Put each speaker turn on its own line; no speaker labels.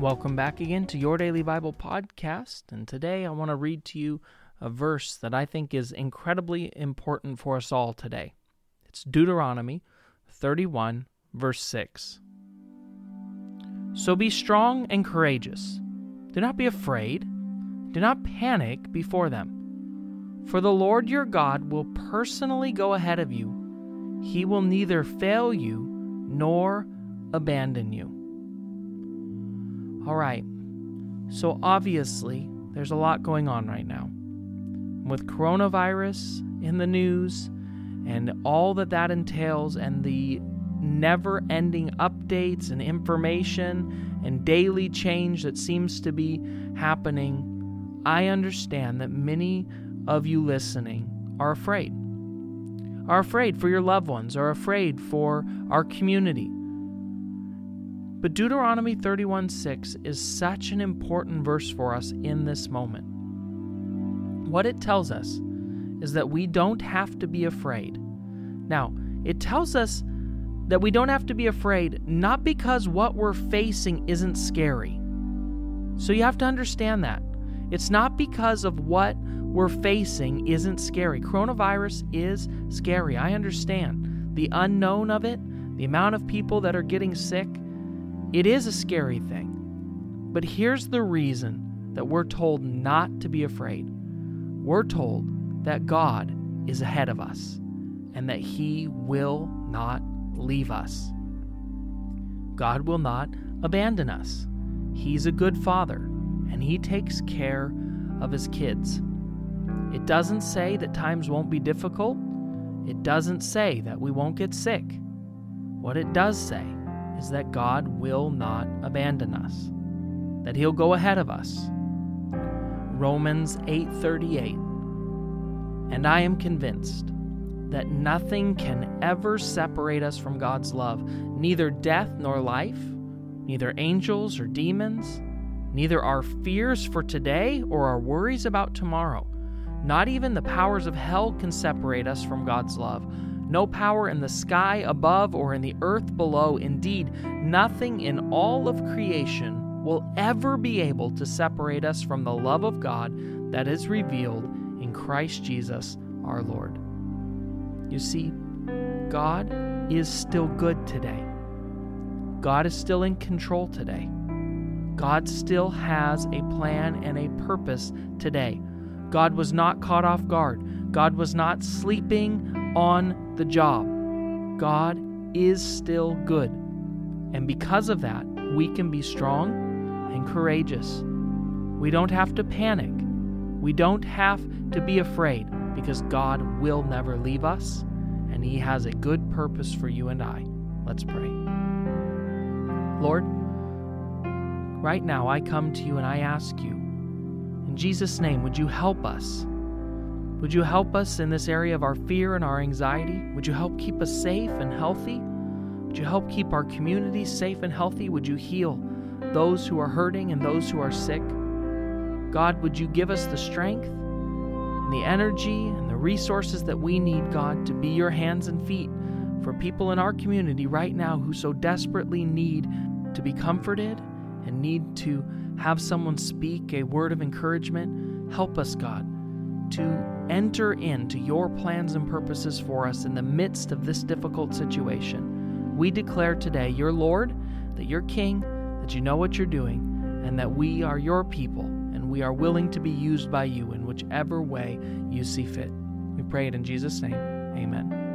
Welcome back again to Your Daily Bible Podcast, and today I want to read to you a verse that I think is incredibly important for us all today. It's Deuteronomy 31, verse 6. So be strong and courageous. Do not be afraid. Do not panic before them. For the Lord your God will personally go ahead of you. He will neither fail you nor abandon you. All right. So obviously, there's a lot going on right now. With coronavirus in the news and all that that entails, and the never ending updates and information and daily change that seems to be happening, I understand that many of you listening are afraid. Are afraid for your loved ones, are afraid for our community but Deuteronomy 31 6 is such an important verse for us in this moment. What it tells us is that we don't have to be afraid. Now, it tells us that we don't have to be afraid not because what we're facing isn't scary. So you have to understand that. It's not because of what we're facing isn't scary. Coronavirus is scary. I understand. The unknown of it, the amount of people that are getting sick, it is a scary thing, but here's the reason that we're told not to be afraid. We're told that God is ahead of us and that He will not leave us. God will not abandon us. He's a good father and He takes care of His kids. It doesn't say that times won't be difficult. It doesn't say that we won't get sick. What it does say is that God will not abandon us, that he'll go ahead of us. Romans 8:38 And I am convinced that nothing can ever separate us from God's love, neither death nor life, neither angels or demons, neither our fears for today or our worries about tomorrow. Not even the powers of hell can separate us from God's love. No power in the sky above or in the earth below. Indeed, nothing in all of creation will ever be able to separate us from the love of God that is revealed in Christ Jesus our Lord. You see, God is still good today. God is still in control today. God still has a plan and a purpose today. God was not caught off guard. God was not sleeping on the job. God is still good. And because of that, we can be strong and courageous. We don't have to panic. We don't have to be afraid because God will never leave us and He has a good purpose for you and I. Let's pray. Lord, right now I come to you and I ask you, in Jesus' name, would you help us? Would you help us in this area of our fear and our anxiety? Would you help keep us safe and healthy? Would you help keep our communities safe and healthy? Would you heal those who are hurting and those who are sick? God, would you give us the strength and the energy and the resources that we need, God, to be your hands and feet for people in our community right now who so desperately need to be comforted and need to have someone speak a word of encouragement? Help us, God to enter into your plans and purposes for us in the midst of this difficult situation. We declare today, your Lord, that you're King, that you know what you're doing, and that we are your people, and we are willing to be used by you in whichever way you see fit. We pray it in Jesus' name. Amen.